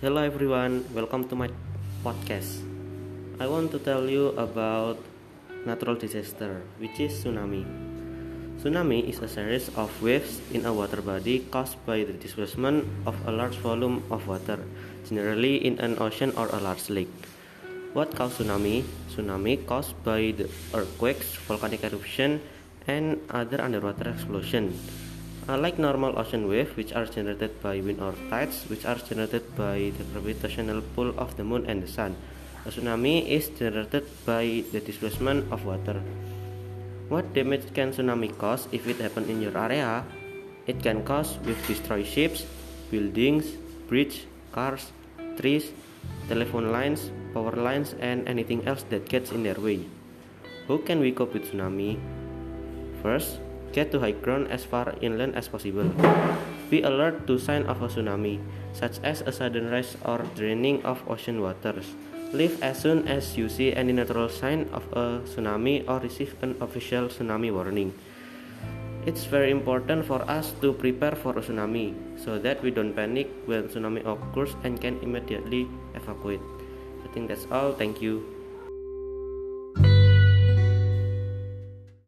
Hello everyone, welcome to my podcast. I want to tell you about natural disaster, which is tsunami. Tsunami is a series of waves in a water body caused by the displacement of a large volume of water, generally in an ocean or a large lake. What causes tsunami? Tsunami caused by the earthquakes, volcanic eruption, and other underwater Uh, Unlike normal ocean waves, which are generated by wind or tides, which are generated by the gravitational pull of the moon and the sun, a tsunami is generated by the displacement of water. What damage can tsunami cause if it happens in your area? It can cause with destroy ships, buildings, bridges, cars, trees, telephone lines, power lines, and anything else that gets in their way. How can we cope with tsunami? First, get to high ground as far inland as possible. Be alert to signs of a tsunami, such as a sudden rise or draining of ocean waters. Leave as soon as you see any natural sign of a tsunami or receive an official tsunami warning. It's very important for us to prepare for a tsunami so that we don't panic when tsunami occurs and can immediately evacuate. I think that's all. Thank you.